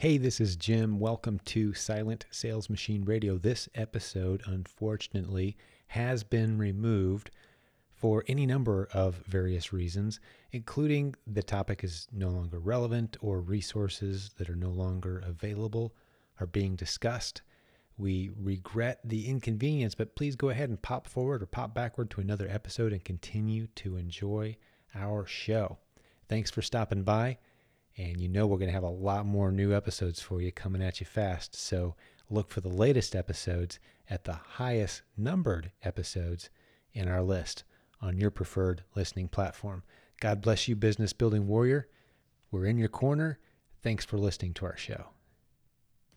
Hey, this is Jim. Welcome to Silent Sales Machine Radio. This episode, unfortunately, has been removed for any number of various reasons, including the topic is no longer relevant or resources that are no longer available are being discussed. We regret the inconvenience, but please go ahead and pop forward or pop backward to another episode and continue to enjoy our show. Thanks for stopping by. And you know we're going to have a lot more new episodes for you coming at you fast. So look for the latest episodes at the highest numbered episodes in our list on your preferred listening platform. God bless you, business building warrior. We're in your corner. Thanks for listening to our show.